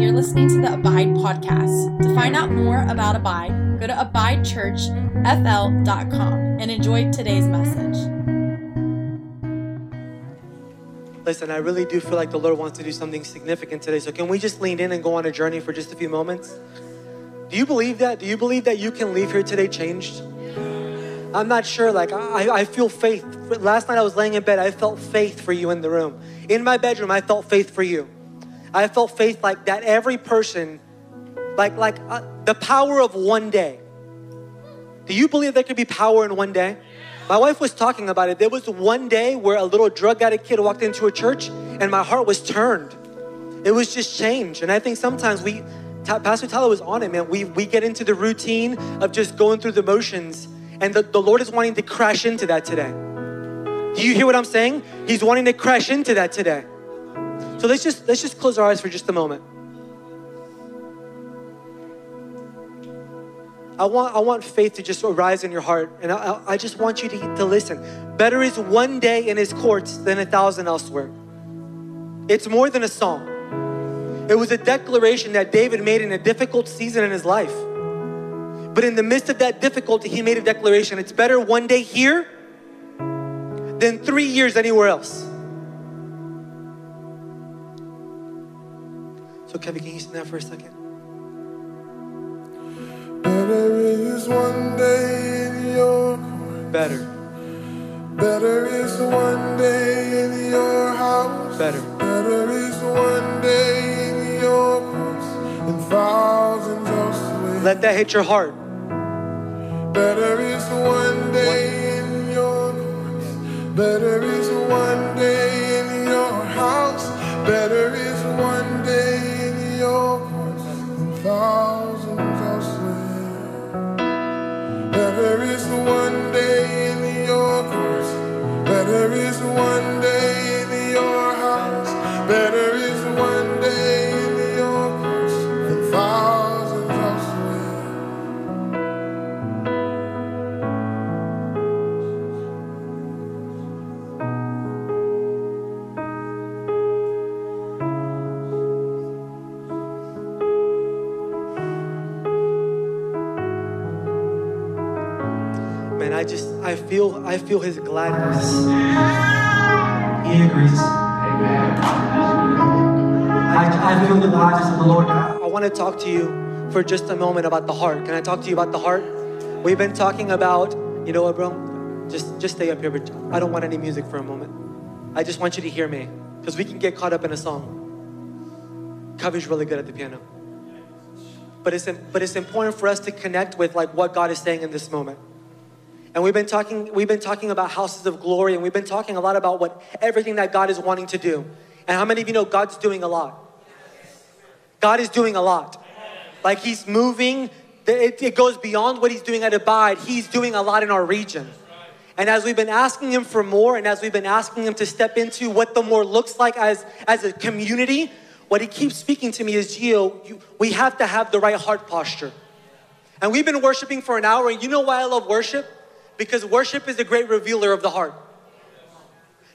you're listening to the Abide podcast. To find out more about Abide, go to abidechurchfl.com and enjoy today's message. Listen, I really do feel like the Lord wants to do something significant today. So, can we just lean in and go on a journey for just a few moments? Do you believe that? Do you believe that you can leave here today changed? I'm not sure. Like, I, I feel faith. Last night I was laying in bed, I felt faith for you in the room. In my bedroom, I felt faith for you. I felt faith like that every person, like, like uh, the power of one day. Do you believe there could be power in one day? My wife was talking about it. There was one day where a little drug addict kid walked into a church and my heart was turned. It was just change. And I think sometimes we, Pastor Tyler was on it, man. We, we get into the routine of just going through the motions and the, the Lord is wanting to crash into that today. Do you hear what I'm saying? He's wanting to crash into that today. So let's just let's just close our eyes for just a moment. I want I want faith to just arise in your heart, and I, I just want you to, to listen. Better is one day in His courts than a thousand elsewhere. It's more than a song. It was a declaration that David made in a difficult season in his life. But in the midst of that difficulty, he made a declaration it's better one day here than three years anywhere else. So, Kevin, can you sing that for a second? Better is one day in your court. Better. Better is one day in your house. Better. Better is one day in your courts than thousands elsewhere. Let that hit your heart. Better is one day in your courts. Better is one day in your house. Better feel I feel his gladness. He agrees. Amen. I, I feel the gladness of the Lord. I want to talk to you for just a moment about the heart. Can I talk to you about the heart? We've been talking about, you know what, bro? Just just stay up here, but I don't want any music for a moment. I just want you to hear me because we can get caught up in a song. Covey's really good at the piano. But it's but it's important for us to connect with like what God is saying in this moment. And we've been talking we've been talking about houses of glory and we've been talking a lot about what everything that God is wanting to do. And how many of you know God's doing a lot? God is doing a lot. Like he's moving it, it goes beyond what he's doing at Abide. He's doing a lot in our region. And as we've been asking him for more and as we've been asking him to step into what the more looks like as as a community, what he keeps speaking to me is, Gio, you, we have to have the right heart posture. And we've been worshiping for an hour, and you know why I love worship? Because worship is a great revealer of the heart.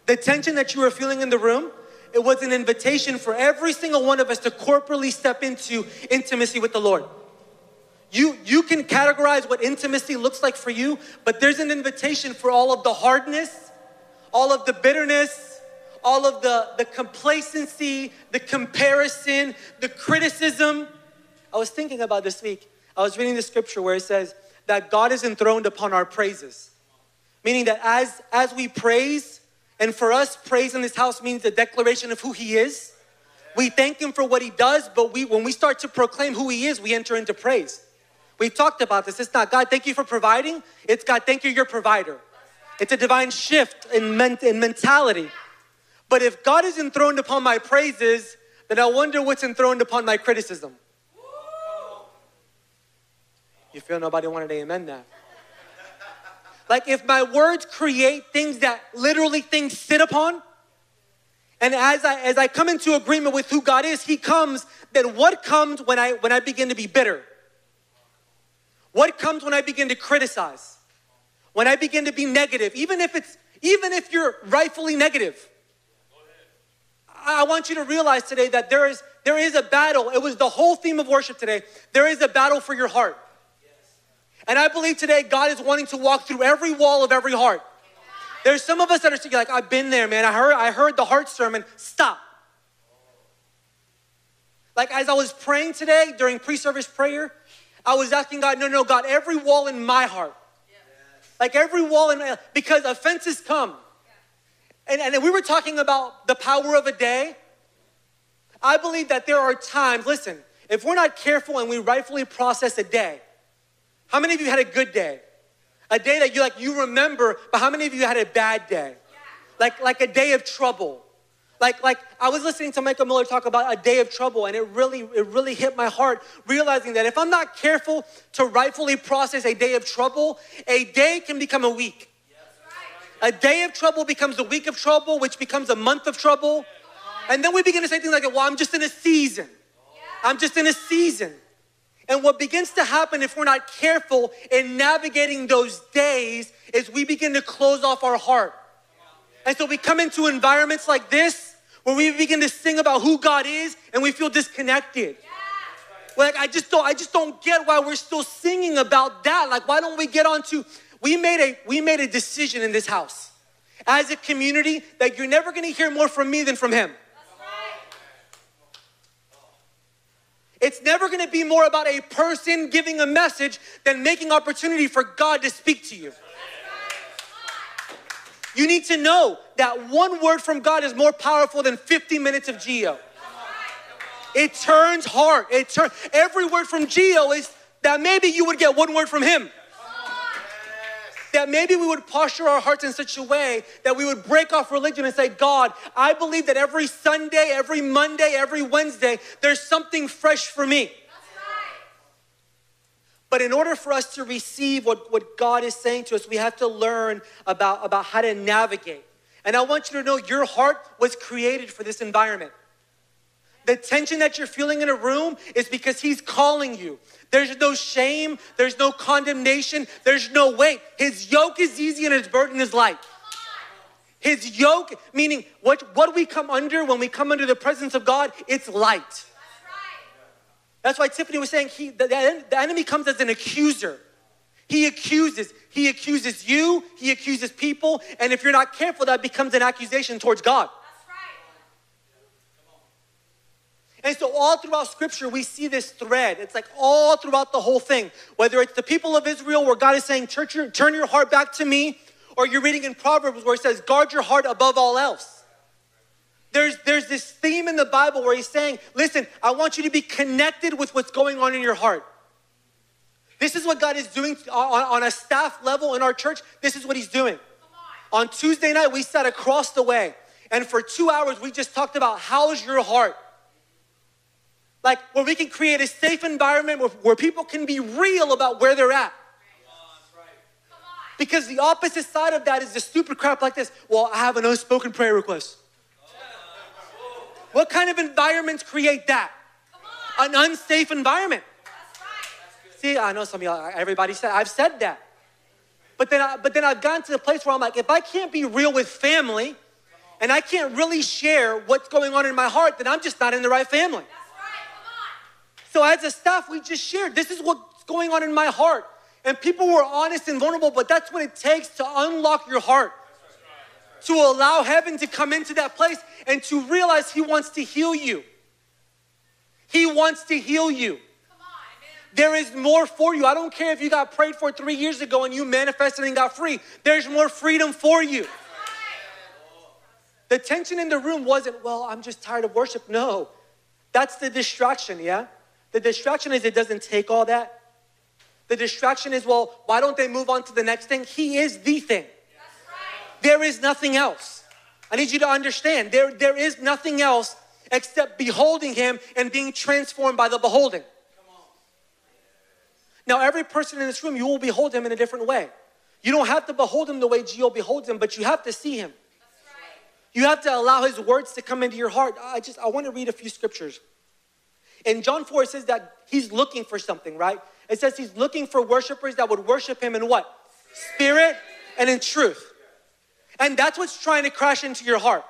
The tension that you were feeling in the room, it was an invitation for every single one of us to corporately step into intimacy with the Lord. You, you can categorize what intimacy looks like for you, but there's an invitation for all of the hardness, all of the bitterness, all of the, the complacency, the comparison, the criticism. I was thinking about this week. I was reading the scripture where it says that God is enthroned upon our praises. Meaning that as, as we praise, and for us, praise in this house means a declaration of who He is. We thank Him for what He does, but we, when we start to proclaim who He is, we enter into praise. We've talked about this. It's not God, thank you for providing. It's God, thank you, your provider. It's a divine shift in, men- in mentality. But if God is enthroned upon my praises, then I wonder what's enthroned upon my criticism. You feel nobody wanted to amen that? Like if my words create things that literally things sit upon, and as I as I come into agreement with who God is, He comes, then what comes when I when I begin to be bitter? What comes when I begin to criticize? When I begin to be negative, even if it's even if you're rightfully negative. I want you to realize today that there is there is a battle. It was the whole theme of worship today. There is a battle for your heart. And I believe today God is wanting to walk through every wall of every heart. There's some of us that are like, I've been there, man. I heard, I heard the heart sermon. Stop. Like as I was praying today during pre-service prayer, I was asking God, no, no, God, every wall in my heart. Like every wall in my, because offenses come. And, and we were talking about the power of a day. I believe that there are times, listen, if we're not careful and we rightfully process a day, how many of you had a good day? A day that you like you remember, but how many of you had a bad day? Like like a day of trouble. Like like I was listening to Michael Miller talk about a day of trouble and it really it really hit my heart realizing that if I'm not careful to rightfully process a day of trouble, a day can become a week. A day of trouble becomes a week of trouble, which becomes a month of trouble. And then we begin to say things like, well, I'm just in a season. I'm just in a season. And what begins to happen if we're not careful in navigating those days is we begin to close off our heart. And so we come into environments like this where we begin to sing about who God is and we feel disconnected. Like I just don't I just don't get why we're still singing about that. Like why don't we get on to we made a we made a decision in this house as a community that you're never going to hear more from me than from him. It's never going to be more about a person giving a message than making opportunity for God to speak to you. You need to know that one word from God is more powerful than 50 minutes of Gio. It turns heart. It turns every word from Gio is that maybe you would get one word from him that maybe we would posture our hearts in such a way that we would break off religion and say, God, I believe that every Sunday, every Monday, every Wednesday, there's something fresh for me. But in order for us to receive what, what God is saying to us, we have to learn about, about how to navigate. And I want you to know your heart was created for this environment. The tension that you're feeling in a room is because He's calling you. There's no shame, there's no condemnation, there's no weight. His yoke is easy and his burden is light. His yoke, meaning what, what we come under when we come under the presence of God, it's light. That's why Tiffany was saying he, the, the enemy comes as an accuser. He accuses. He accuses you, he accuses people, and if you're not careful, that becomes an accusation towards God. And so, all throughout scripture, we see this thread. It's like all throughout the whole thing. Whether it's the people of Israel, where God is saying, turn your, heart back to me, or you're reading in Proverbs where it says, guard your heart above all else. There's, there's this theme in the Bible where he's saying, listen, I want you to be connected with what's going on in your heart. This is what God is doing on, on a staff level in our church. This is what he's doing. On Tuesday night, we sat across the way, and for two hours, we just talked about how's your heart? Like where we can create a safe environment where, where people can be real about where they're at. Because the opposite side of that is the stupid crap like this. Well, I have an unspoken prayer request. What kind of environments create that? An unsafe environment. See, I know some of y'all, everybody said, I've said that. But then, I, but then I've gotten to the place where I'm like, if I can't be real with family and I can't really share what's going on in my heart, then I'm just not in the right family. So as a staff, we just shared, this is what's going on in my heart. And people were honest and vulnerable, but that's what it takes to unlock your heart. To allow heaven to come into that place and to realize He wants to heal you. He wants to heal you. There is more for you. I don't care if you got prayed for three years ago and you manifested and got free. There's more freedom for you. The tension in the room wasn't, well, I'm just tired of worship. No, that's the distraction, yeah? The distraction is it doesn't take all that. The distraction is, well, why don't they move on to the next thing? He is the thing. Right. There is nothing else. I need you to understand there, there is nothing else except beholding him and being transformed by the beholding. Now, every person in this room, you will behold him in a different way. You don't have to behold him the way Gio beholds him, but you have to see him. Right. You have to allow his words to come into your heart. I just I want to read a few scriptures. In John 4, it says that he's looking for something, right? It says he's looking for worshipers that would worship him in what? Spirit and in truth. And that's what's trying to crash into your heart.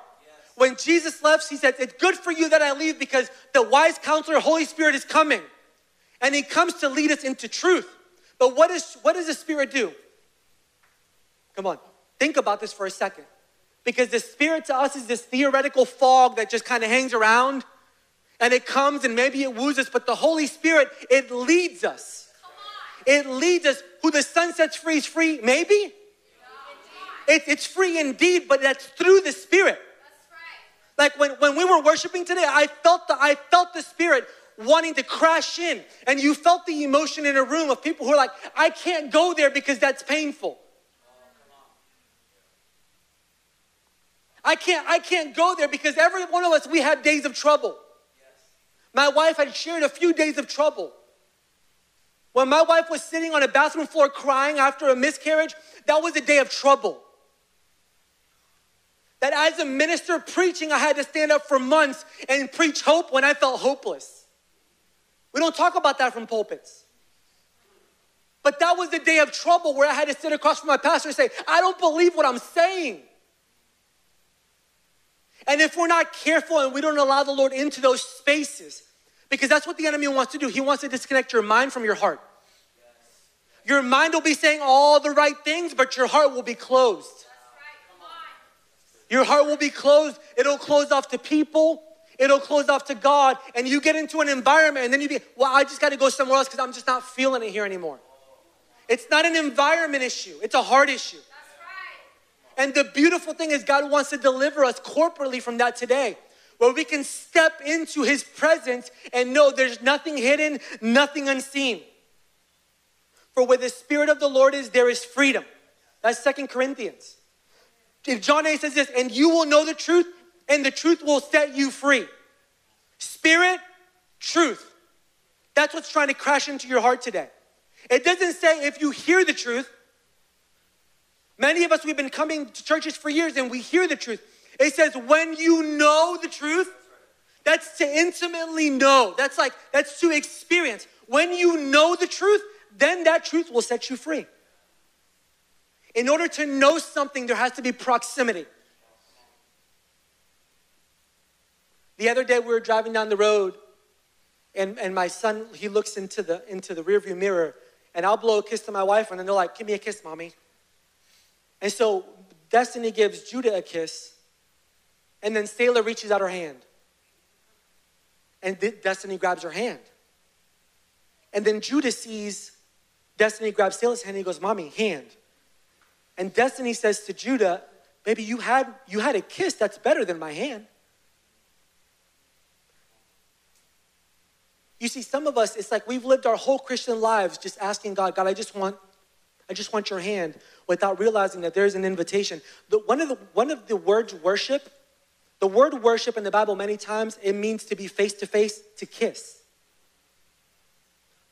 When Jesus left, he said, It's good for you that I leave because the wise counselor, Holy Spirit, is coming. And he comes to lead us into truth. But what, is, what does the Spirit do? Come on, think about this for a second. Because the Spirit to us is this theoretical fog that just kind of hangs around and it comes and maybe it woos us, but the Holy Spirit, it leads us. It leads us. Who the Son sets free is free, maybe? It, it's free indeed, but that's through the Spirit. Like when, when we were worshiping today, I felt the I felt the spirit wanting to crash in. And you felt the emotion in a room of people who are like, I can't go there because that's painful. I can't, I can't go there because every one of us, we had days of trouble. My wife had shared a few days of trouble. When my wife was sitting on a bathroom floor crying after a miscarriage, that was a day of trouble. That as a minister preaching, I had to stand up for months and preach hope when I felt hopeless. We don't talk about that from pulpits. But that was the day of trouble where I had to sit across from my pastor and say, I don't believe what I'm saying. And if we're not careful and we don't allow the Lord into those spaces, because that's what the enemy wants to do, he wants to disconnect your mind from your heart. Your mind will be saying all the right things, but your heart will be closed. Your heart will be closed. It'll close off to people. It'll close off to God. And you get into an environment and then you be, well, I just got to go somewhere else because I'm just not feeling it here anymore. It's not an environment issue, it's a heart issue. And the beautiful thing is, God wants to deliver us corporately from that today, where we can step into His presence and know there's nothing hidden, nothing unseen. For where the Spirit of the Lord is, there is freedom. That's Second Corinthians. If John 8 says this, and you will know the truth, and the truth will set you free. Spirit, truth. That's what's trying to crash into your heart today. It doesn't say if you hear the truth. Many of us, we've been coming to churches for years and we hear the truth. It says, when you know the truth, that's to intimately know. That's like, that's to experience. When you know the truth, then that truth will set you free. In order to know something, there has to be proximity. The other day we were driving down the road, and, and my son, he looks into the into the rearview mirror, and I'll blow a kiss to my wife, and then they're like, give me a kiss, mommy. And so Destiny gives Judah a kiss, and then Sailor reaches out her hand. And Destiny grabs her hand. And then Judah sees Destiny grabs Sailor's hand and he goes, Mommy, hand. And Destiny says to Judah, Baby, you had, you had a kiss that's better than my hand. You see, some of us, it's like we've lived our whole Christian lives just asking God, God, I just want, I just want your hand, without realizing that there's an invitation. The, one, of the, one of the words worship, the word worship in the Bible many times, it means to be face to face, to kiss.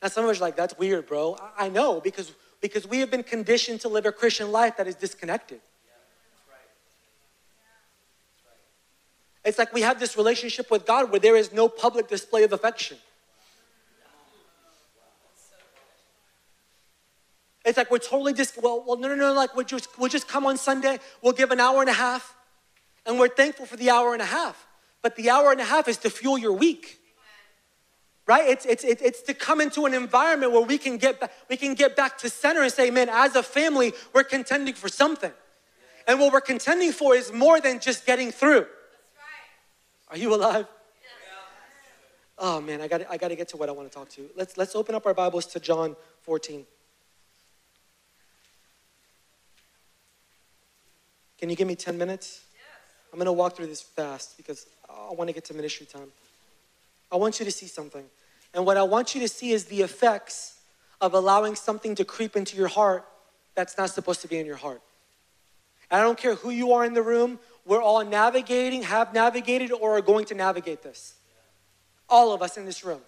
Now some of us are like, that's weird, bro. I, I know, because because we have been conditioned to live a Christian life that is disconnected. It's like we have this relationship with God where there is no public display of affection. It's like we're totally just, well, well, no, no, no, like we'll just, we'll just come on Sunday, we'll give an hour and a half, and we're thankful for the hour and a half. But the hour and a half is to fuel your week right? It's, it's, it's to come into an environment where we can, get back, we can get back to center and say, man, as a family, we're contending for something. And what we're contending for is more than just getting through. Are you alive? Oh man, I got I got to get to what I want to talk to. Let's let's open up our Bibles to John 14. Can you give me 10 minutes? I'm going to walk through this fast because I want to get to ministry time. I want you to see something. And what I want you to see is the effects of allowing something to creep into your heart that's not supposed to be in your heart. And I don't care who you are in the room, we're all navigating, have navigated, or are going to navigate this. All of us in this room.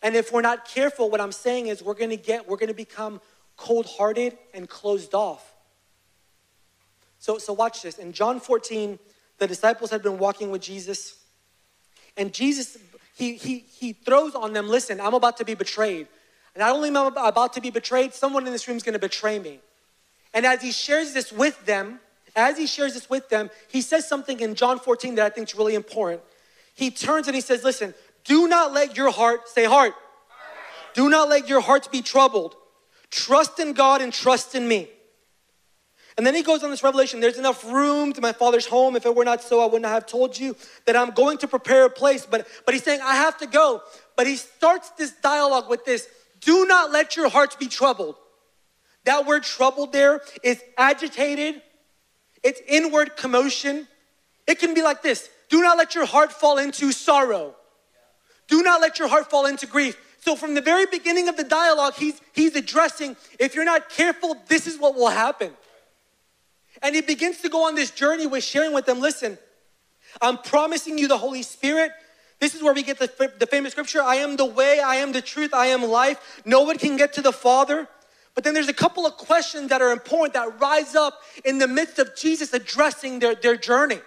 And if we're not careful, what I'm saying is we're gonna get, we're gonna become cold hearted and closed off. So, so watch this. In John 14, the disciples had been walking with Jesus. And Jesus, he, he, he throws on them, listen, I'm about to be betrayed. Not only am I about to be betrayed, someone in this room is going to betray me. And as he shares this with them, as he shares this with them, he says something in John 14 that I think is really important. He turns and he says, Listen, do not let your heart, say heart. Do not let your hearts be troubled. Trust in God and trust in me. And then he goes on this revelation there's enough room to my father's home. If it were not so, I would not have told you that I'm going to prepare a place. But, but he's saying, I have to go. But he starts this dialogue with this do not let your hearts be troubled. That word troubled there is agitated, it's inward commotion. It can be like this do not let your heart fall into sorrow, do not let your heart fall into grief. So, from the very beginning of the dialogue, he's, he's addressing if you're not careful, this is what will happen. And he begins to go on this journey with sharing with them listen, I'm promising you the Holy Spirit. This is where we get the, the famous scripture I am the way, I am the truth, I am life. No one can get to the Father. But then there's a couple of questions that are important that rise up in the midst of Jesus addressing their, their journey.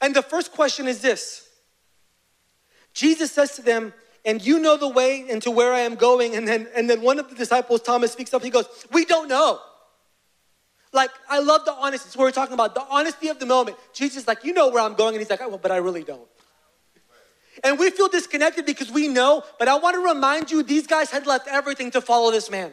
And the first question is this Jesus says to them, and you know the way into where I am going. And then, and then one of the disciples, Thomas, speaks up. He goes, We don't know. Like, I love the honesty. It's what we're talking about. The honesty of the moment. Jesus like, you know where I'm going. And he's like, oh, but I really don't. And we feel disconnected because we know, but I want to remind you these guys had left everything to follow this man.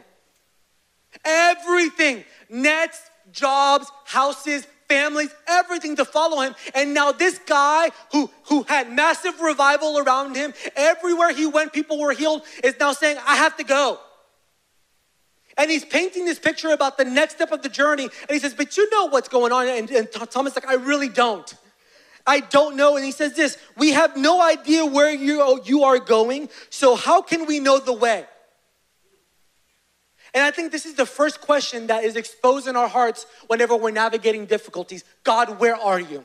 Everything nets, jobs, houses, families, everything to follow him. And now this guy who, who had massive revival around him, everywhere he went, people were healed, is now saying, I have to go. And he's painting this picture about the next step of the journey. And he says, But you know what's going on. And, and Thomas like, I really don't. I don't know. And he says this We have no idea where you, you are going. So how can we know the way? And I think this is the first question that is exposed in our hearts whenever we're navigating difficulties God, where are you?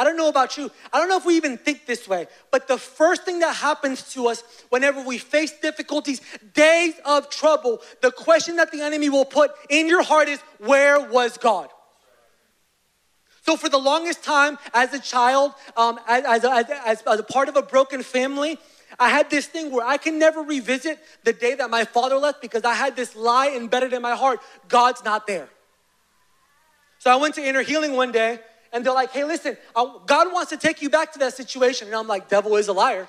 I don't know about you. I don't know if we even think this way, but the first thing that happens to us whenever we face difficulties, days of trouble, the question that the enemy will put in your heart is, Where was God? So, for the longest time, as a child, um, as, as, as, as a part of a broken family, I had this thing where I can never revisit the day that my father left because I had this lie embedded in my heart God's not there. So I went to inner healing one day and they're like, hey, listen, uh, God wants to take you back to that situation. And I'm like, devil is a liar.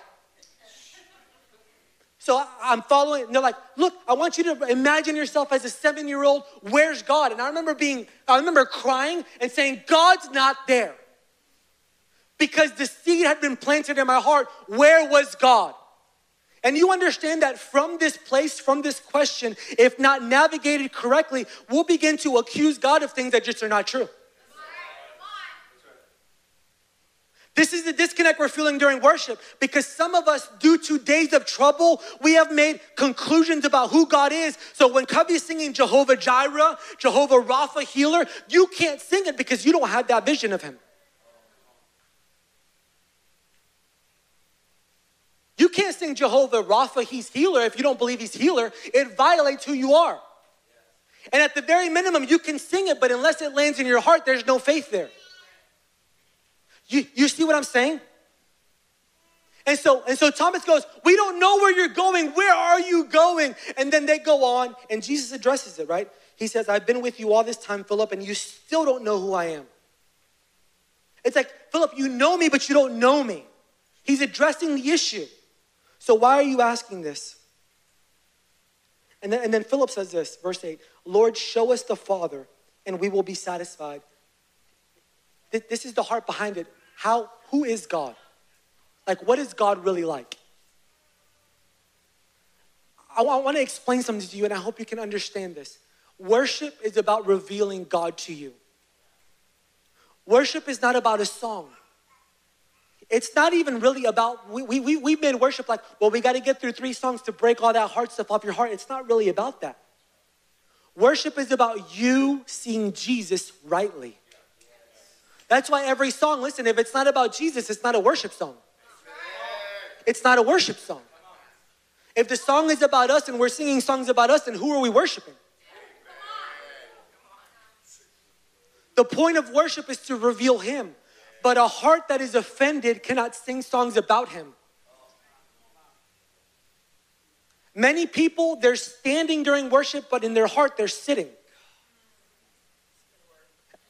So I'm following, and they're like, look, I want you to imagine yourself as a seven year old. Where's God? And I remember being, I remember crying and saying, God's not there. Because the seed had been planted in my heart. Where was God? And you understand that from this place, from this question, if not navigated correctly, we'll begin to accuse God of things that just are not true. This is the disconnect we're feeling during worship because some of us, due to days of trouble, we have made conclusions about who God is. So when Covey is singing Jehovah Jireh, Jehovah Rapha healer, you can't sing it because you don't have that vision of Him. You can't sing Jehovah Rapha, He's healer, if you don't believe He's healer. It violates who you are. And at the very minimum, you can sing it, but unless it lands in your heart, there's no faith there. You, you see what I'm saying? And so, and so Thomas goes, We don't know where you're going. Where are you going? And then they go on, and Jesus addresses it, right? He says, I've been with you all this time, Philip, and you still don't know who I am. It's like, Philip, you know me, but you don't know me. He's addressing the issue. So why are you asking this? And then, and then Philip says this, verse 8 Lord, show us the Father, and we will be satisfied. This is the heart behind it. How, who is God? Like, what is God really like? I want to explain something to you, and I hope you can understand this. Worship is about revealing God to you. Worship is not about a song. It's not even really about, we, we, we made worship like, well, we got to get through three songs to break all that hard stuff off your heart. It's not really about that. Worship is about you seeing Jesus rightly. That's why every song, listen, if it's not about Jesus, it's not a worship song. It's not a worship song. If the song is about us and we're singing songs about us, then who are we worshiping? The point of worship is to reveal Him. But a heart that is offended cannot sing songs about Him. Many people, they're standing during worship, but in their heart, they're sitting.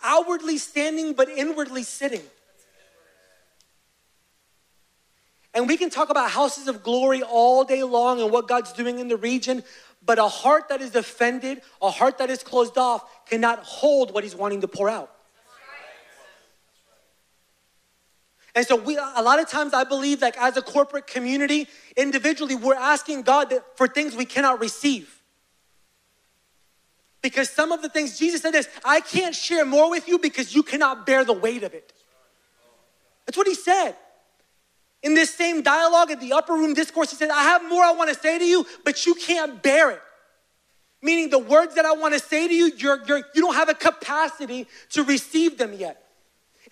Outwardly standing, but inwardly sitting. And we can talk about houses of glory all day long and what God's doing in the region, but a heart that is offended, a heart that is closed off, cannot hold what He's wanting to pour out. And so we a lot of times I believe like as a corporate community, individually, we're asking God for things we cannot receive. Because some of the things Jesus said is, I can't share more with you because you cannot bear the weight of it. That's what he said. In this same dialogue at the upper room discourse, he said, I have more I want to say to you, but you can't bear it. Meaning the words that I want to say to you, you're, you're, you don't have a capacity to receive them yet.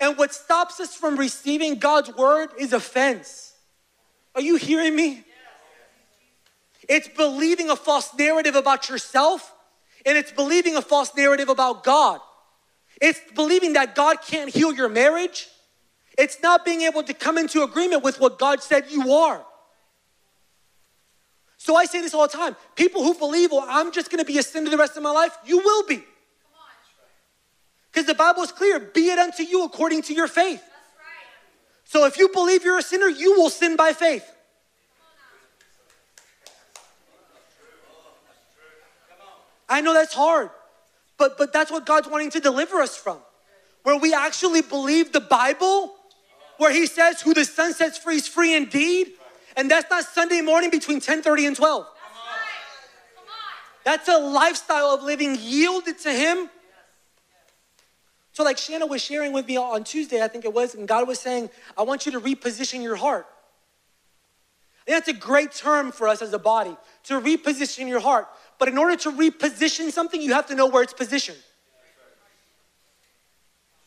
And what stops us from receiving God's word is offense. Are you hearing me? It's believing a false narrative about yourself, and it's believing a false narrative about God. It's believing that God can't heal your marriage. It's not being able to come into agreement with what God said you are. So I say this all the time people who believe, well, I'm just gonna be a sinner the rest of my life, you will be. Because the Bible is clear be it unto you according to your faith. So if you believe you're a sinner, you will sin by faith. I know that's hard, but, but that's what God's wanting to deliver us from. Where we actually believe the Bible, where He says, Who the Son sets free is free indeed. And that's not Sunday morning between 10:30 and 12. That's a lifestyle of living yielded to Him so, like Shanna was sharing with me on Tuesday, I think it was, and God was saying, I want you to reposition your heart. And that's a great term for us as a body to reposition your heart. But in order to reposition something, you have to know where it's positioned.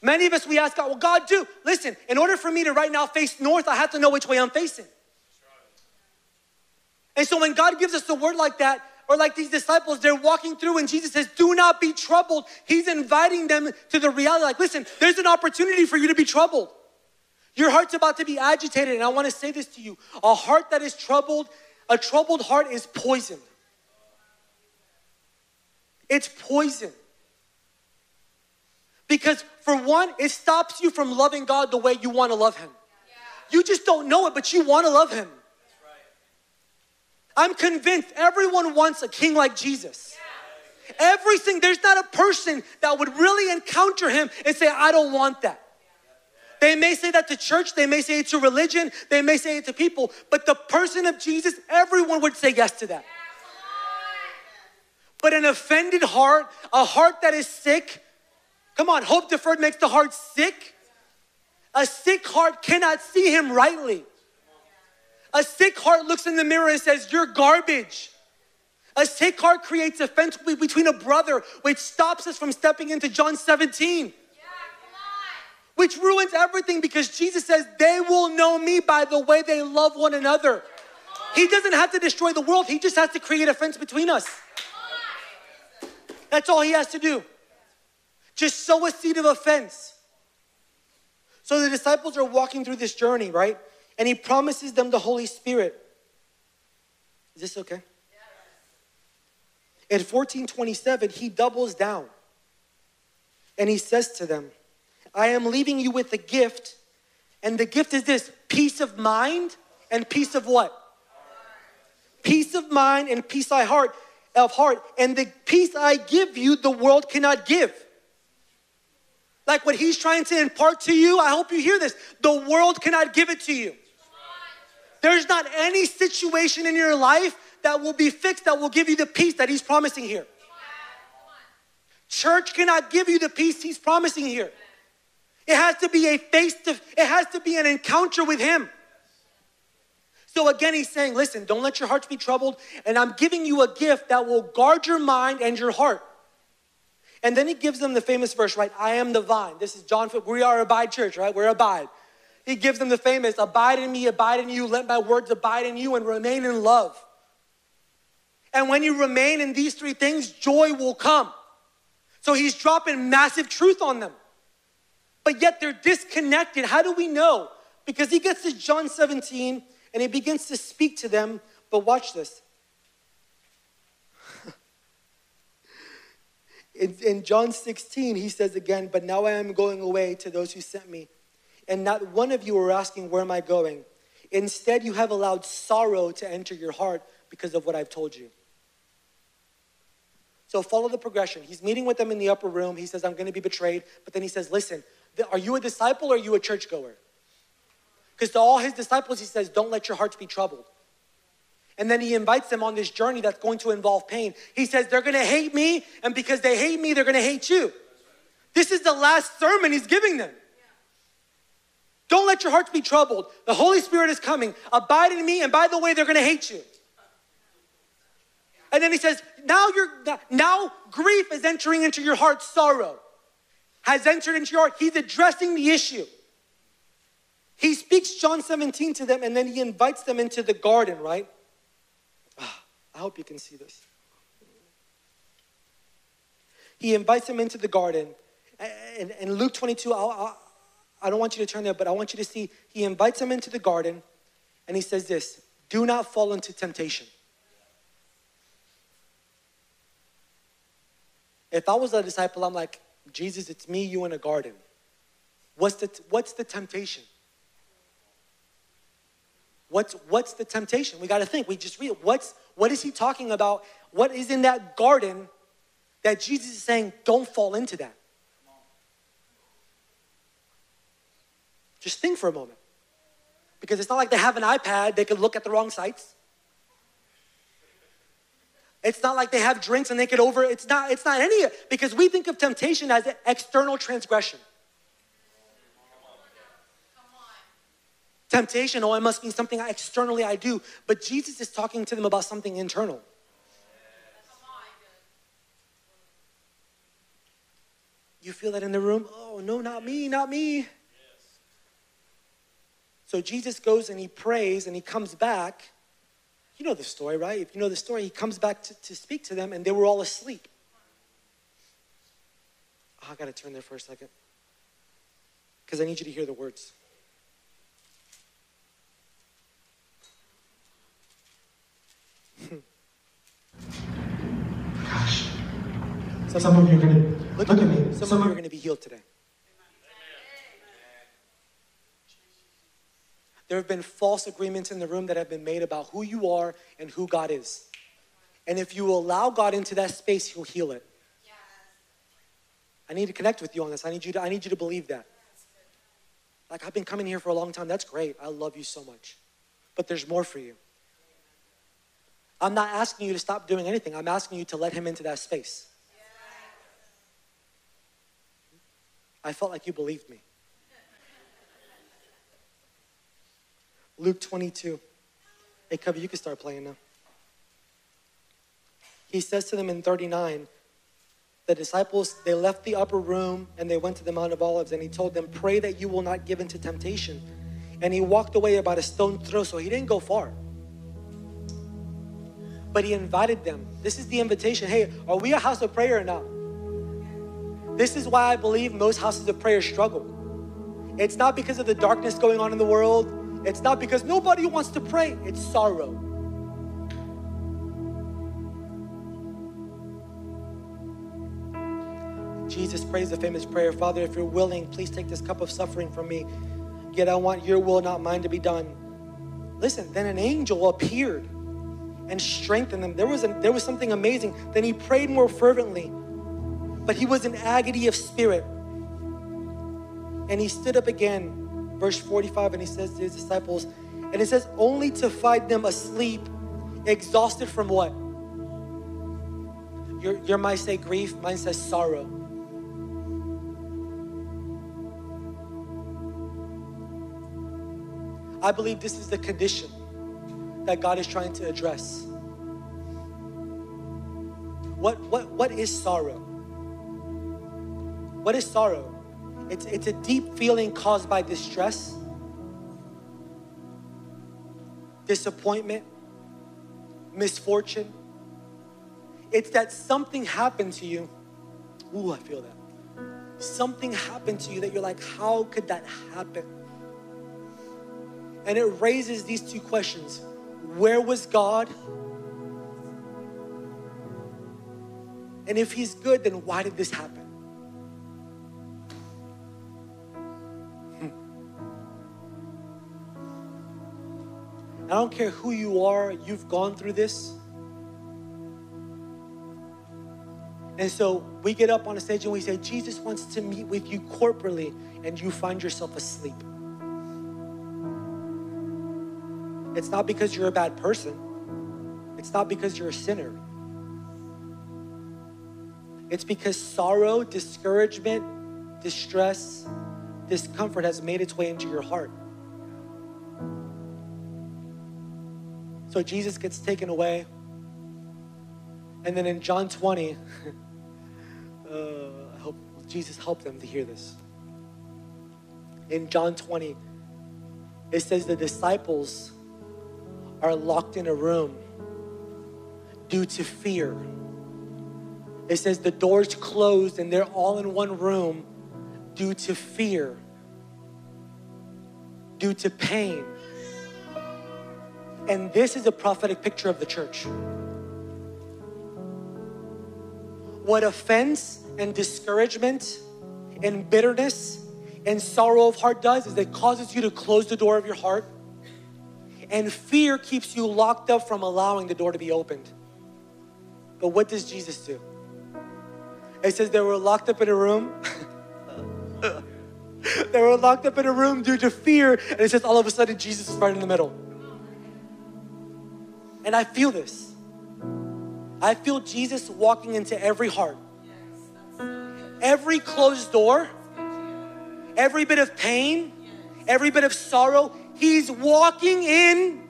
Many of us, we ask God, well, God, do. Listen, in order for me to right now face north, I have to know which way I'm facing. And so when God gives us a word like that, or like these disciples, they're walking through and Jesus says, Do not be troubled. He's inviting them to the reality like, listen, there's an opportunity for you to be troubled. Your heart's about to be agitated. And I want to say this to you a heart that is troubled, a troubled heart is poison. It's poison. Because for one, it stops you from loving God the way you want to love Him. You just don't know it, but you want to love Him. I'm convinced everyone wants a king like Jesus. Everything, there's not a person that would really encounter him and say, I don't want that. They may say that to church, they may say it to religion, they may say it to people, but the person of Jesus, everyone would say yes to that. But an offended heart, a heart that is sick, come on, hope deferred makes the heart sick. A sick heart cannot see him rightly. A sick heart looks in the mirror and says, You're garbage. A sick heart creates offense between a brother, which stops us from stepping into John 17. Yeah, which ruins everything because Jesus says they will know me by the way they love one another. He doesn't have to destroy the world, He just has to create offense between us. That's all He has to do. Just sow a seed of offense. So the disciples are walking through this journey, right? and he promises them the Holy Spirit. Is this okay? In 1427, he doubles down and he says to them, I am leaving you with a gift, and the gift is this peace of mind and peace of what? Peace of mind and peace of heart, of heart. And the peace I give you, the world cannot give. Like what he's trying to impart to you, I hope you hear this. The world cannot give it to you. There's not any situation in your life that will be fixed that will give you the peace that he's promising here. Church cannot give you the peace he's promising here. It has to be a face to, it has to be an encounter with him. So again, he's saying, listen, don't let your hearts be troubled, and I'm giving you a gift that will guard your mind and your heart. And then he gives them the famous verse, right? I am the vine. This is John, we are Abide Church, right? We're Abide. He gives them the famous abide in me, abide in you, let my words abide in you, and remain in love. And when you remain in these three things, joy will come. So he's dropping massive truth on them. But yet they're disconnected. How do we know? Because he gets to John 17 and he begins to speak to them. But watch this. in, in John 16, he says again, But now I am going away to those who sent me, and not one of you are asking, Where am I going? Instead, you have allowed sorrow to enter your heart because of what I've told you. So follow the progression. He's meeting with them in the upper room. He says, I'm going to be betrayed. But then he says, Listen, are you a disciple or are you a churchgoer? Because to all his disciples, he says, Don't let your hearts be troubled. And then he invites them on this journey that's going to involve pain. He says, They're going to hate me, and because they hate me, they're going to hate you. This is the last sermon he's giving them. Don't let your hearts be troubled. The Holy Spirit is coming. Abide in me, and by the way, they're going to hate you. And then he says, now you're now grief is entering into your heart, sorrow has entered into your heart. He's addressing the issue. He speaks John 17 to them, and then he invites them into the garden, right? Ah, I hope you can see this. He invites them into the garden. And in Luke 22, I'll, I'll, I don't want you to turn there, but I want you to see he invites them into the garden and he says this do not fall into temptation. If I was a disciple, I'm like, Jesus, it's me, you in a garden. What's the, what's the temptation? What's, what's the temptation? We got to think. We just read. What's, what is he talking about? What is in that garden that Jesus is saying, don't fall into that? Just think for a moment. Because it's not like they have an iPad, they could look at the wrong sites. It's not like they have drinks and they could over, it's not, it's not any, because we think of temptation as external transgression. Temptation, oh, it must be something externally I do. But Jesus is talking to them about something internal. You feel that in the room? Oh, no, not me, not me. So Jesus goes and he prays and he comes back. You know the story, right? If you know the story, he comes back to, to speak to them and they were all asleep. Oh, I got to turn there for a second because I need you to hear the words. Gosh. Some of you are going to look, at me. Some, of you are going to be healed today. There have been false agreements in the room that have been made about who you are and who God is. And if you allow God into that space, He'll heal it. I need to connect with you on this. I need you to, I need you to believe that. Like, I've been coming here for a long time. That's great. I love you so much. But there's more for you. I'm not asking you to stop doing anything. I'm asking you to let Him into that space. I felt like you believed me. Luke 22. Hey, Cubby, you can start playing now. He says to them in 39, the disciples, they left the upper room and they went to the Mount of Olives and he told them, pray that you will not give into temptation. And he walked away about a stone throw, so he didn't go far. But he invited them. This is the invitation. Hey, are we a house of prayer or not? This is why I believe most houses of prayer struggle. It's not because of the darkness going on in the world. It's not because nobody wants to pray, it's sorrow. Jesus prays the famous prayer Father, if you're willing, please take this cup of suffering from me. Yet I want your will, not mine, to be done. Listen, then an angel appeared and strengthen them. There was, a, there was something amazing. Then he prayed more fervently, but he was in agony of spirit. And he stood up again verse 45, and he says to his disciples, and it says, only to find them asleep, exhausted from what? Your, your might say grief, mine says sorrow. I believe this is the condition that God is trying to address. What, what, what is sorrow? What is sorrow? It's, it's a deep feeling caused by distress, disappointment, misfortune. It's that something happened to you. Ooh, I feel that. Something happened to you that you're like, how could that happen? And it raises these two questions Where was God? And if He's good, then why did this happen? Hmm. I don't care who you are, you've gone through this. And so we get up on a stage and we say, Jesus wants to meet with you corporately, and you find yourself asleep. It's not because you're a bad person, it's not because you're a sinner. It's because sorrow, discouragement, distress, discomfort has made its way into your heart. So Jesus gets taken away. And then in John 20, uh, I hope Jesus helped them to hear this. In John 20, it says the disciples are locked in a room due to fear. It says the doors closed and they're all in one room due to fear, due to pain. And this is a prophetic picture of the church. What offense and discouragement and bitterness and sorrow of heart does is it causes you to close the door of your heart, and fear keeps you locked up from allowing the door to be opened. But what does Jesus do? It says they were locked up in a room. they were locked up in a room due to fear, and it says all of a sudden Jesus is right in the middle. And I feel this. I feel Jesus walking into every heart. Every closed door, every bit of pain, every bit of sorrow, he's walking in.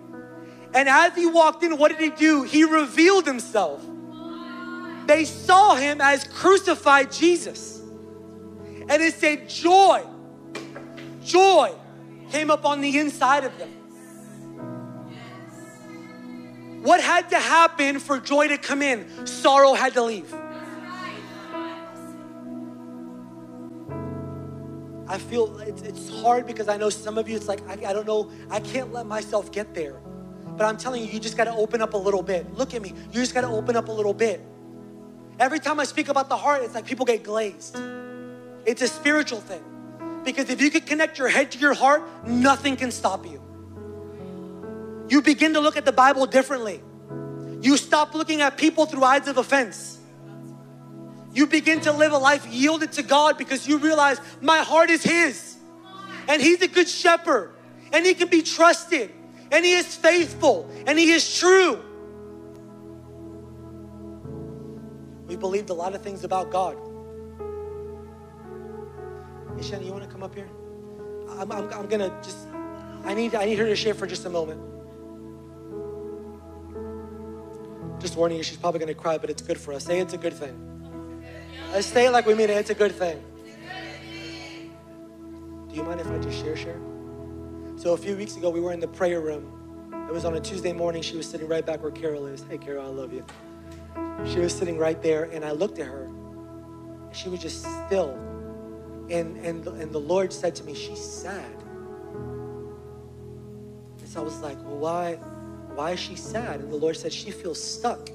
And as he walked in, what did he do? He revealed himself. They saw him as crucified Jesus. And it said, joy, joy came up on the inside of them. What had to happen for joy to come in? Sorrow had to leave. I feel it's, it's hard because I know some of you, it's like, I, I don't know, I can't let myself get there. But I'm telling you, you just got to open up a little bit. Look at me. You just got to open up a little bit. Every time I speak about the heart, it's like people get glazed. It's a spiritual thing. Because if you can connect your head to your heart, nothing can stop you. You begin to look at the Bible differently. You stop looking at people through eyes of offense. You begin to live a life yielded to God because you realize my heart is His. And He's a good shepherd. And He can be trusted. And He is faithful. And He is true. We believed a lot of things about God. Hey, you want to come up here? I'm, I'm, I'm gonna just, I need, I need her to share for just a moment. Just warning you, she's probably gonna cry, but it's good for us. Say it's a good thing. Let's say it like we mean it. It's a good thing. Do you mind if I just share, share? So a few weeks ago, we were in the prayer room. It was on a Tuesday morning. She was sitting right back where Carol is. Hey, Carol, I love you. She was sitting right there, and I looked at her. And she was just still. And, and, and the Lord said to me, She's sad. And so I was like, Well, why, why is she sad? And the Lord said, She feels stuck.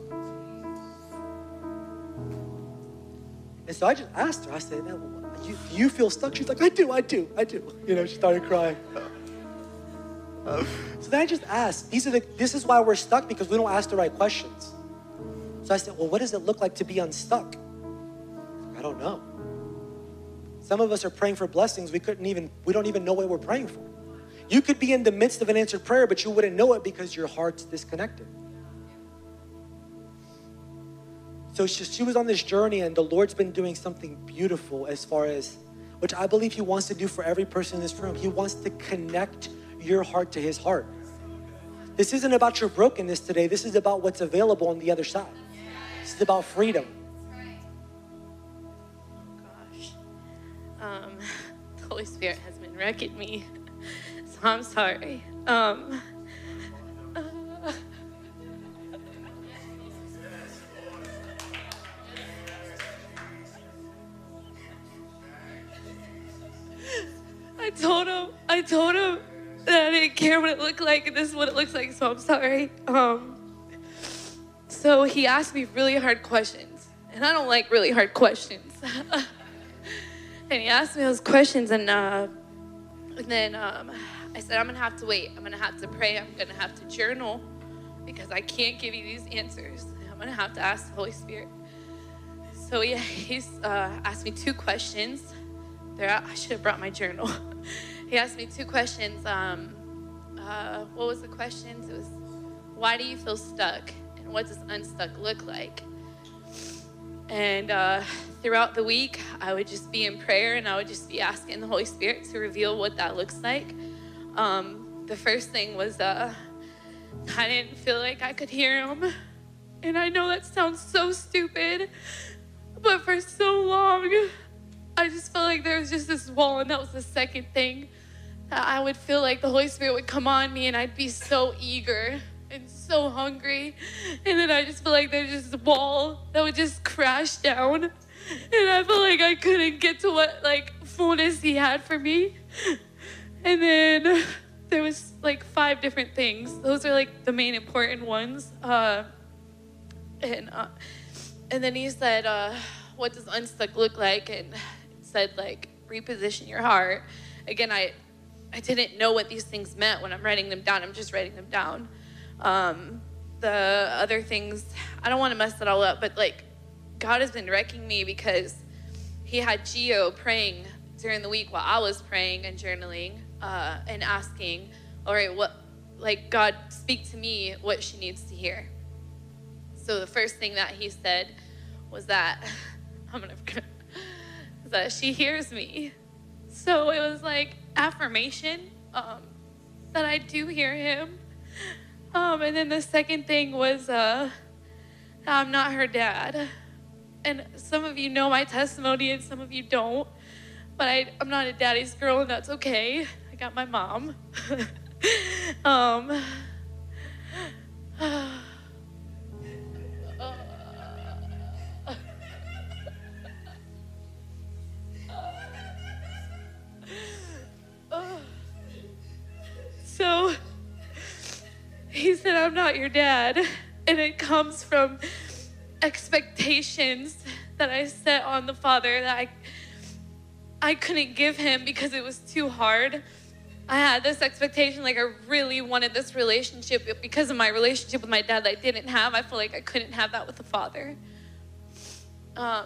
And so I just asked her, I said, you, do you feel stuck? She's like, I do, I do, I do. You know, she started crying. So then I just asked, these are the, this is why we're stuck because we don't ask the right questions. So I said, well, what does it look like to be unstuck? I don't know. Some of us are praying for blessings we couldn't even, we don't even know what we're praying for. You could be in the midst of an answered prayer, but you wouldn't know it because your heart's disconnected. So she, she was on this journey, and the Lord's been doing something beautiful as far as, which I believe He wants to do for every person in this room. He wants to connect your heart to His heart. This isn't about your brokenness today, this is about what's available on the other side. This is about freedom. gosh. Um, the Holy Spirit has been wrecking me. So I'm sorry. Um, I told him that I didn't care what it looked like, and this is what it looks like, so I'm sorry. Um, so he asked me really hard questions, and I don't like really hard questions. and he asked me those questions, and, uh, and then um, I said, I'm gonna have to wait. I'm gonna have to pray. I'm gonna have to journal because I can't give you these answers. I'm gonna have to ask the Holy Spirit. So yeah, he's uh, asked me two questions. There, I should have brought my journal. he asked me two questions. Um, uh, what was the questions? It was, why do you feel stuck, and what does unstuck look like? And uh, throughout the week, I would just be in prayer, and I would just be asking the Holy Spirit to reveal what that looks like. Um, the first thing was uh, I didn't feel like I could hear him. And I know that sounds so stupid, but for so long, I just felt like there was just this wall, and that was the second thing. That I would feel like the Holy Spirit would come on me, and I'd be so eager and so hungry. And then I just feel like there's this wall that would just crash down. And I felt like I couldn't get to what like fullness he had for me. And then there was like five different things. Those are like the main important ones. Uh, and uh, and then he said, uh, "What does unstuck look like?" And said like reposition your heart. Again, I I didn't know what these things meant when I'm writing them down. I'm just writing them down. Um, the other things, I don't want to mess it all up, but like God has been wrecking me because He had Gio praying during the week while I was praying and journaling uh, and asking, all right, what, like, God, speak to me what she needs to hear. So the first thing that He said was that, I'm going to, that she hears me. So it was like affirmation um, that I do hear Him. Um, and then the second thing was uh, I'm not her dad. And some of you know my testimony and some of you don't. But I, I'm not a daddy's girl, and that's okay. I got my mom. um, he said, I'm not your dad. And it comes from expectations that I set on the Father that I, I couldn't give him because it was too hard. I had this expectation, like I really wanted this relationship because of my relationship with my dad that I didn't have. I feel like I couldn't have that with the Father. Um,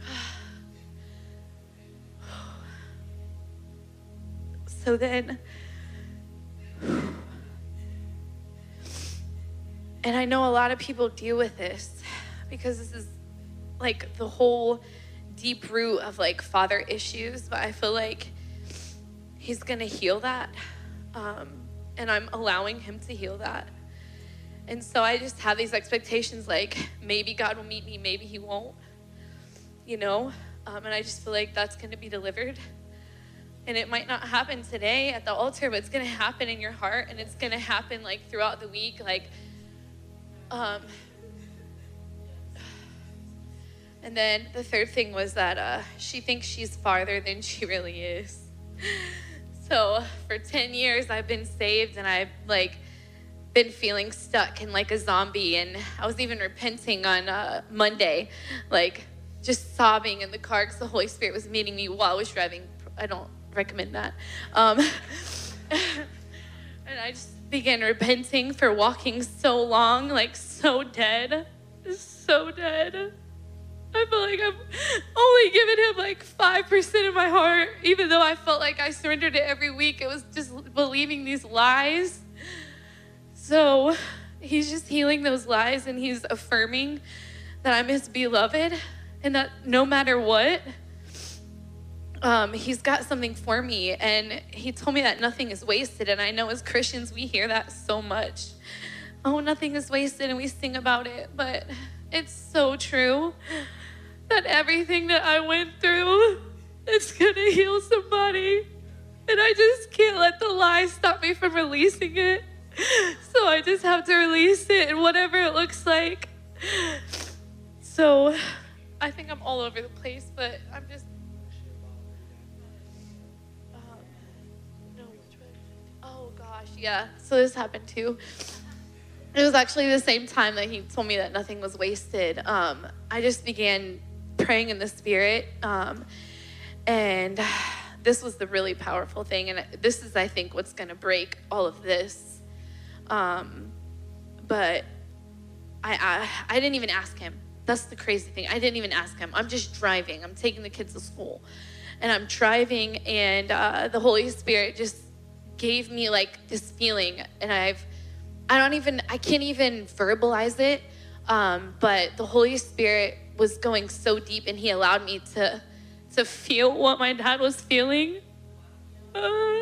so then And I know a lot of people deal with this because this is like the whole deep root of like father issues, but I feel like he's gonna heal that. Um, and I'm allowing him to heal that. And so I just have these expectations like maybe God will meet me, maybe he won't, you know? Um, and I just feel like that's gonna be delivered. And it might not happen today at the altar, but it's gonna happen in your heart and it's gonna happen like throughout the week. Like, um, and then the third thing was that uh, she thinks she's farther than she really is. So for 10 years, I've been saved and I've like been feeling stuck and like a zombie. And I was even repenting on uh, Monday, like just sobbing in the car because the Holy Spirit was meeting me while I was driving. I don't recommend that. Um, and I just began repenting for walking so long, like so dead, so dead. I feel like I'm only giving him like 5% of my heart, even though I felt like I surrendered it every week. It was just believing these lies. So he's just healing those lies and he's affirming that I'm his beloved and that no matter what, um, he's got something for me. And he told me that nothing is wasted. And I know as Christians, we hear that so much. Oh, nothing is wasted, and we sing about it. But it's so true that everything that I went through is going to heal somebody. And I just can't let the lie stop me from releasing it. So I just have to release it and whatever it looks like. So I think I'm all over the place, but I'm just yeah. So this happened too. it was actually the same time that he told me that nothing was wasted. Um, I just began praying in the spirit. Um, and this was the really powerful thing. And this is, I think, what's going to break all of this. Um, but I, I, I didn't even ask him. That's the crazy thing. I didn't even ask him. I'm just driving. I'm taking the kids to school. And I'm driving, and uh, the Holy Spirit just gave me like this feeling. And I've, I don't even, I can't even verbalize it. Um, but the Holy Spirit was going so deep, and He allowed me to, to feel what my dad was feeling. Uh,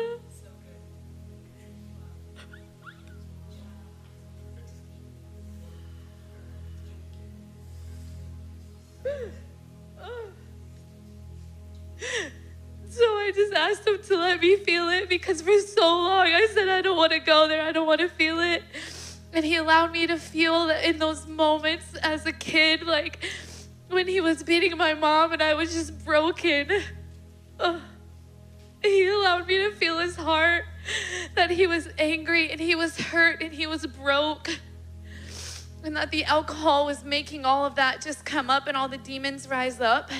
So I just asked him to let me feel it because for so long I said, I don't want to go there, I don't want to feel it. And he allowed me to feel that in those moments as a kid, like when he was beating my mom and I was just broken. Uh, he allowed me to feel his heart, that he was angry and he was hurt and he was broke. And that the alcohol was making all of that just come up and all the demons rise up.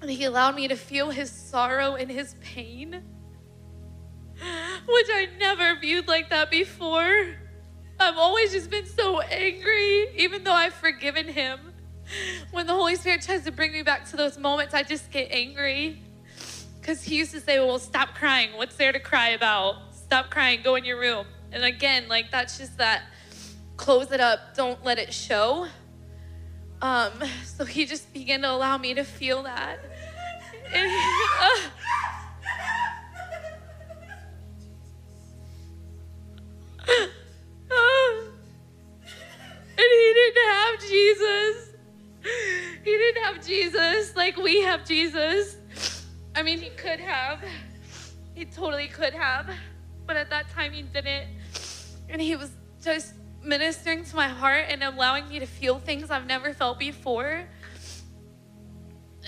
And he allowed me to feel his sorrow and his pain, which I never viewed like that before. I've always just been so angry, even though I've forgiven him. When the Holy Spirit tries to bring me back to those moments, I just get angry. Because he used to say, Well, stop crying. What's there to cry about? Stop crying. Go in your room. And again, like that's just that close it up, don't let it show. Um, so he just began to allow me to feel that. And, uh, he didn't have Jesus. He didn't have Jesus like we have Jesus. I mean, he could have. He totally could have. But at that time, he didn't. And he was just ministering to my heart and allowing me to feel things I've never felt before.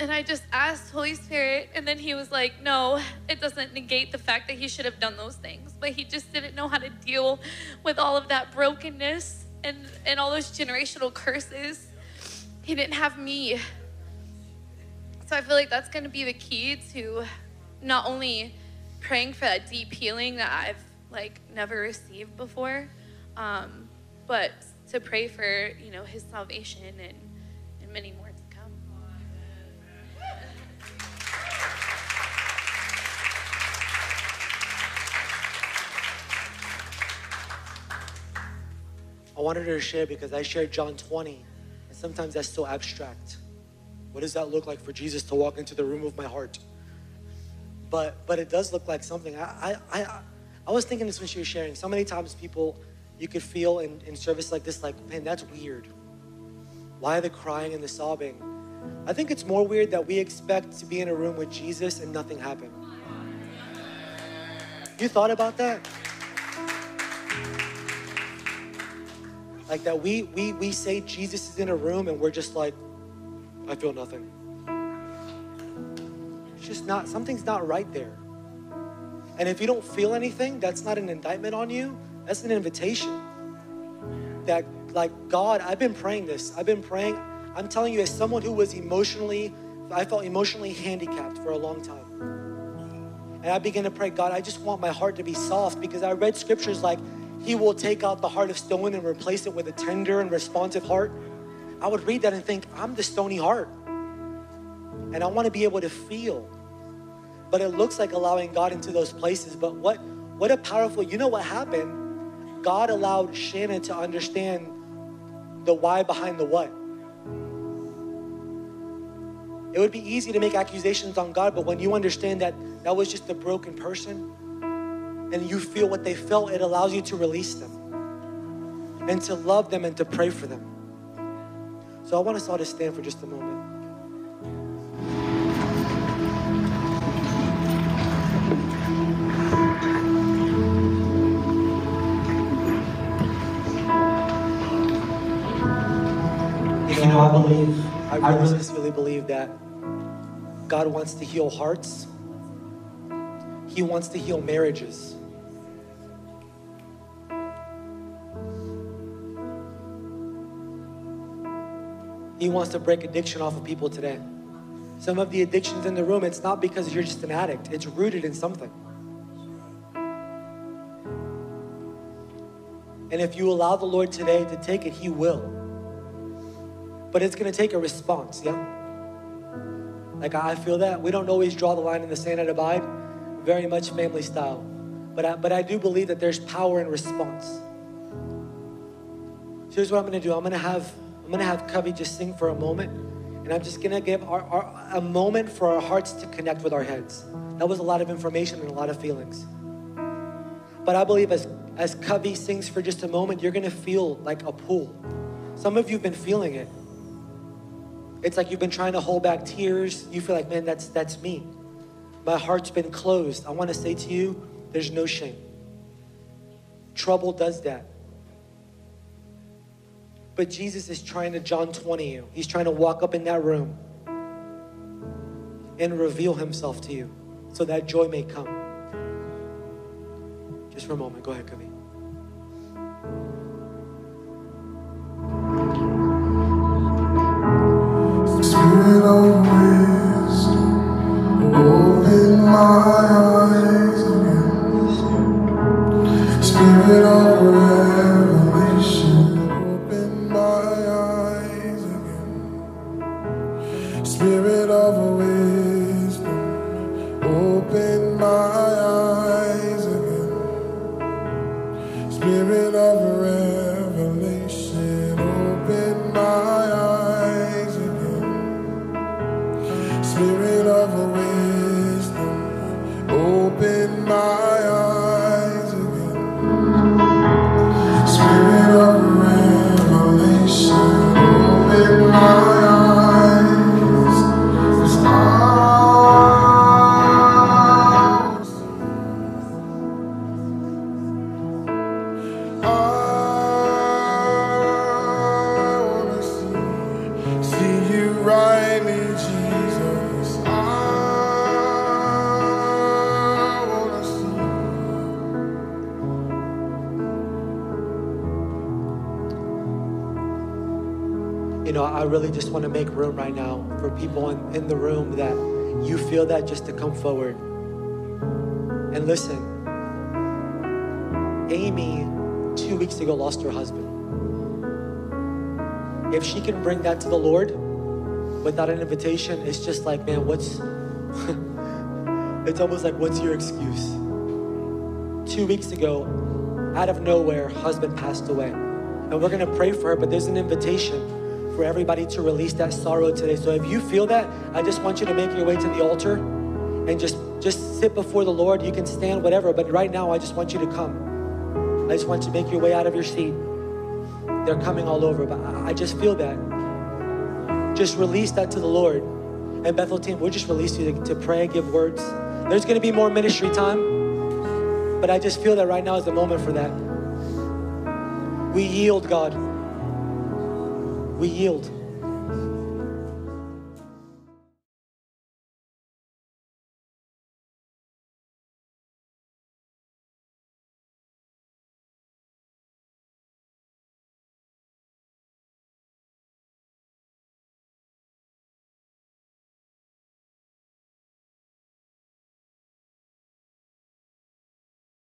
And I just asked Holy Spirit, and then he was like, No, it doesn't negate the fact that he should have done those things. But he just didn't know how to deal with all of that brokenness and, and all those generational curses. He didn't have me. So I feel like that's going to be the key to not only praying for that deep healing that I've like never received before, um, but to pray for you know his salvation and, and many more to come. I wanted her to share because I shared John 20, and sometimes that's so abstract. What does that look like for Jesus to walk into the room of my heart? But but it does look like something. I I I, I was thinking this when she was sharing. So many times people you could feel in, in service like this, like, man, that's weird. Why the crying and the sobbing? I think it's more weird that we expect to be in a room with Jesus and nothing happened. You thought about that? Like that we we we say Jesus is in a room and we're just like, I feel nothing. It's just not something's not right there. And if you don't feel anything, that's not an indictment on you. That's an invitation. That like God, I've been praying this. I've been praying. I'm telling you, as someone who was emotionally, I felt emotionally handicapped for a long time. And I began to pray, God, I just want my heart to be soft because I read scriptures like, He will take out the heart of stone and replace it with a tender and responsive heart. I would read that and think, I'm the stony heart. And I want to be able to feel. But it looks like allowing God into those places. But what what a powerful, you know what happened? God allowed Shannon to understand the why behind the what. It would be easy to make accusations on God, but when you understand that that was just a broken person and you feel what they felt, it allows you to release them and to love them and to pray for them. So I want us all to stand for just a moment. I believe. I really, I really believe that God wants to heal hearts. He wants to heal marriages. He wants to break addiction off of people today. Some of the addictions in the room, it's not because you're just an addict, it's rooted in something. And if you allow the Lord today to take it, He will. But it's going to take a response, yeah? Like I feel that. We don't always draw the line in the sand at Abide, very much family style. But I, but I do believe that there's power in response. So here's what I'm going to do. I'm going to have I'm to have Covey just sing for a moment, and I'm just to give our, our, a moment for our hearts to connect with our heads. That was a lot of information and a lot of feelings. But I believe as as Covey sings for just a moment, you're to feel like a pool. Some of you've been feeling it. It's like you've been trying to hold back tears. You feel like, man, that's that's me. My heart's been closed. I want to say to you, there's no shame. Trouble does that. But Jesus is trying to John 20 you. He's trying to walk up in that room and reveal himself to you so that joy may come. Just for a moment. Go ahead, Covey. You know, I really just want to make room right now for people in, in the room that you feel that just to come forward. And listen, Amy, two weeks ago, lost her husband. If she can bring that to the Lord without an invitation, it's just like, man, what's. it's almost like, what's your excuse? Two weeks ago, out of nowhere, husband passed away. And we're going to pray for her, but there's an invitation for everybody to release that sorrow today. So if you feel that, I just want you to make your way to the altar and just just sit before the Lord. You can stand whatever, but right now I just want you to come. I just want you to make your way out of your seat. They're coming all over, but I just feel that. Just release that to the Lord. And Bethel team, we'll just release you to, to pray, give words. There's going to be more ministry time, but I just feel that right now is the moment for that. We yield, God. We yield.